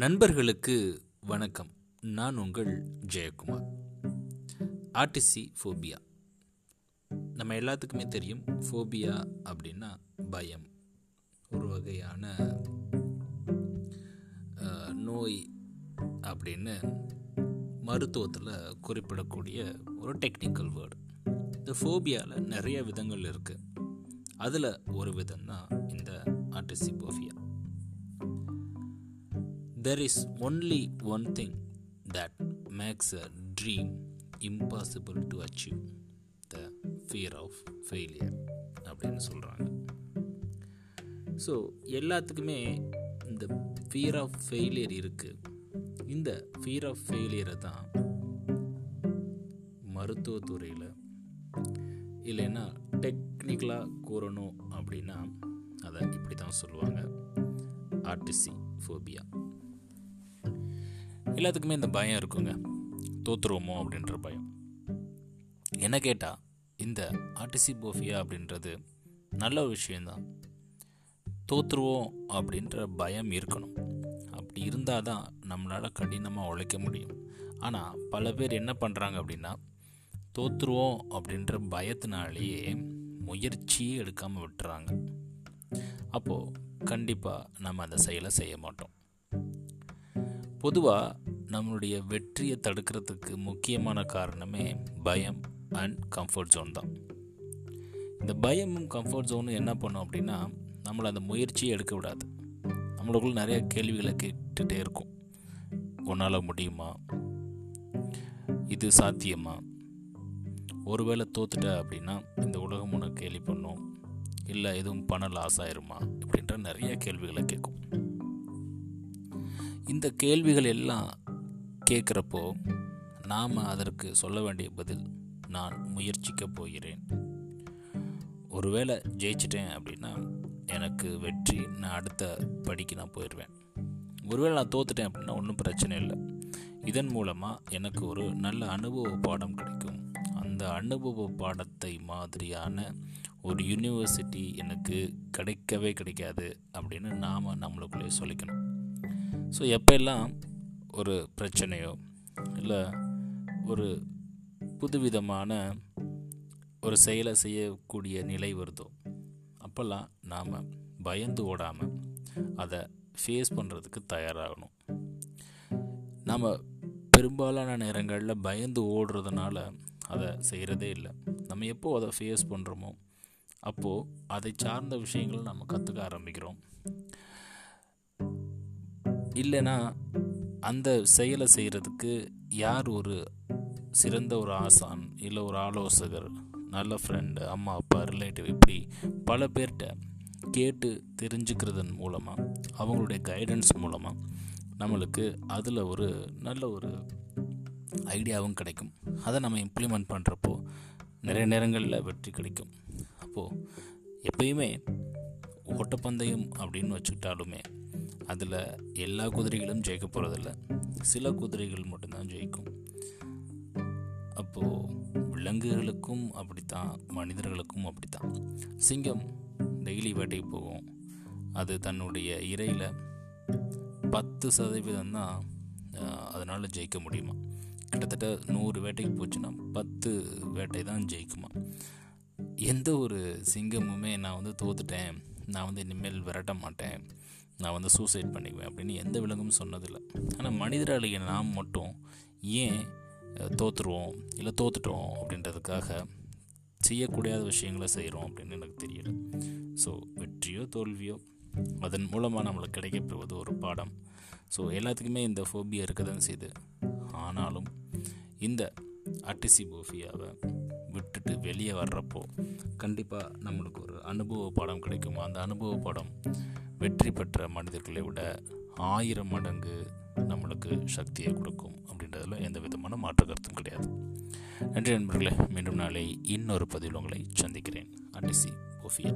நண்பர்களுக்கு வணக்கம். நான் உங்கள் ஜெயக்குமார். RTC phobia. நம்ம எல்லாத்துக்குமே தெரியும் ஃபோபியா அப்படின்னா பயம். ஒரு வகையான நோய் அப்படின்னு மருத்துவத்தில் குறிப்பிடக்கூடிய ஒரு டெக்னிக்கல் வேர்டு இந்த ஃபோபியாவில் நிறைய விதங்கள் இருக்குது அதில் ஒரு விதம் தான் இந்த RTC phobia. There is only one thing that makes a dream impossible to achieve. The fear of failure அப்படின்னு சொல்கிறாங்க ஸோ எல்லாத்துக்குமே இந்த ஃபியர் ஆஃப் ஃபெயிலியர் இருக்குது இந்த ஃபியர் ஆஃப் ஃபெயிலியரை தான் மருத்துவத்துறையில் இல்லைன்னா டெக்னிக்கலாக கூறணும் அப்படின்னா அதை இப்படி தான் சொல்லுவாங்க. ஆர்டிசி ஃபோபியா எல்லாத்துக்குமே இந்த பயம் இருக்குங்க. தோத்துருவோமோ அப்படின்ற பயம். என்ன கேட்டால் இந்த ஆர்டிசி போஃபியா அப்படின்றது நல்ல ஒரு விஷயந்தான் தோற்றுருவோம் அப்படின்ற பயம் இருக்கணும். அப்படி இருந்தால் தான் நம்மளால் கடினமாக உழைக்க முடியும். ஆனால் பல பேர் என்ன பண்ணுறாங்க அப்படின்னா தோற்றுருவோம் அப்படின்ற பயத்தினாலேயே முயற்சியே எடுக்காமல் விட்டுறாங்க. அப்போது கண்டிப்பாக நம்ம அந்த செயலை செய்ய மாட்டோம். பொதுவாக நம்மளுடைய வெற்றியை தடுக்கிறதுக்கு முக்கியமான காரணமே பயம் அண்ட் கம்ஃபர்ட் ஜோன் தான். இந்த பயமும் கம்ஃபர்ட் ஜோனும் என்ன பண்ணும் அப்படின்னா நம்மளை அந்த முயற்சியை எடுக்க விடாது. நம்மளுக்குள்ள நிறைய கேள்விகளை கேட்டுகிட்டே இருக்கும். உன்னால் முடியுமா? இது சாத்தியமா? ஒருவேளை தோத்துட்ட அப்படின்னா இந்த உலகம் உனக்கு கேள்வி பண்ணும். இல்லை எதுவும் பண லாஸ் ஆயிருமா? அப்படின்ற நிறைய கேள்விகளை கேட்கும். இந்த கேள்விகள் எல்லாம் கேட்குறப்போ நாம் அதற்கு சொல்ல வேண்டிய பதில் நான் முயற்சிக்க போகிறேன். ஒருவேளை ஜெயிச்சிட்டேன் அப்படின்னா எனக்கு வெற்றி நான் அடுத்த படிக்கு நான் போயிடுவேன். ஒருவேளை நான் தோத்துட்டேன் அப்படின்னா ஒன்றும் பிரச்சனை இல்லை. இதன் மூலமாக எனக்கு ஒரு நல்ல அனுபவ பாடம் கிடைக்கும். அந்த அனுபவ பாடத்தை மாதிரியான ஒரு யூனிவர்சிட்டி எனக்கு கிடைக்கவே கிடைக்காது அப்படின்னு நாம் நம்மளுக்குள்ளே சொல்லிக்கணும். ஸோ எப்பெல்லாம் ஒரு பிரச்சனையோ இல்லை ஒரு புதுவிதமான ஒரு செயலை செய்யக்கூடிய நிலை வருதோ அப்போல்லாம் நாம் பயந்து ஓடாமல் அதை ஃபேஸ் பண்ணுறதுக்கு தயாராகணும். நாம் பெரும்பாலான நேரங்களில் பயந்து ஓடுறதுனால அதை செய்கிறதே இல்லை. நம்ம எப்போ அதை ஃபேஸ் பண்ணுறோமோ அப்போது அதை சார்ந்த விஷயங்கள் நம்ம கற்றுக்க ஆரம்பிக்கிறோம். இல்லைன்னா அந்த செயலை செய்கிறதுக்கு யார் ஒரு சிறந்த ஒரு ஆசான் இல்லை ஒரு ஆலோசகர் நல்ல ஃப்ரெண்டு அம்மா அப்பா ரிலேட்டிவ் இப்படி பல பேர்கிட்ட கேட்டு தெரிஞ்சுக்கிறதன் மூலமாக அவங்களுடைய கைடன்ஸ் மூலமாக நம்மளுக்கு அதில் ஒரு நல்ல ஒரு ஐடியாவும் கிடைக்கும். அதை நம்ம இம்ப்ளிமெண்ட் பண்ணுறப்போ நிறைய நேரங்களில் வெற்றி கிடைக்கும். அப்போது எப்பயுமே ஓட்டப்பந்தயம் அப்படின்னு வச்சுக்கிட்டாலுமே அதில் எல்லா குதிரைகளும் ஜெயிக்க போகிறதில்ல சில குதிரைகள் மட்டும்தான் ஜெயிக்கும். அப்போது விலங்குகளுக்கும் அப்படித்தான் மனிதர்களுக்கும் அப்படித்தான். சிங்கம் டெய்லி வேட்டைக்கு போகும். அது தன்னுடைய இறையில் பத்து சதவீதம் தான் அதனால் ஜெயிக்க முடியுமா? கிட்டத்தட்ட நூறு வேட்டைக்கு போச்சுன்னா பத்து வேட்டை தான் ஜெயிக்குமா? எந்த ஒரு சிங்கமுமே நான் வந்து தோத்துட்டேன். நான் வந்து இனிமேல் விரட்ட மாட்டேன். நான் வந்து சூசைட் பண்ணிக்குவேன் அப்படின்னு எந்த விலங்கும் சொன்னதில்லை. ஆனால் மனிதராளிய நாம் மட்டும் ஏன் தோற்றுருவோம் இல்லை தோத்துட்டோம் அப்படின்றதுக்காக செய்யக்கூடாத விஷயங்களை செய்கிறோம் அப்படின்னு எனக்கு தெரியல. ஸோ வெற்றியோ தோல்வியோ அதன் மூலமாக நம்மளுக்கு கிடைக்கப்பெறுவது ஒரு பாடம். ஸோ எல்லாத்துக்குமே இந்த ஃபோபியா இருக்க தான் செய்யுது ஆனாலும் இந்த அட்டிசி போஃபியாவை விட்டுட்டு வெளியே வர்றப்போ கண்டிப்பாக நம்மளுக்கு ஒரு அனுபவ பாடம் கிடைக்கும்? அந்த அனுபவ பாடம் வெற்றி பெற்ற மனிதர்களை விட ஆயிரம் மடங்கு நம்மளுக்கு சக்தியை கொடுக்கும் அப்படின்றதில் எந்த விதமான மாற்று கருத்தும் கிடையாது. நன்றி நண்பர்களே மீண்டும் நாளை இன்னொரு பதிவில் உங்களை சந்திக்கிறேன். அட்டிசி ஓஃபியா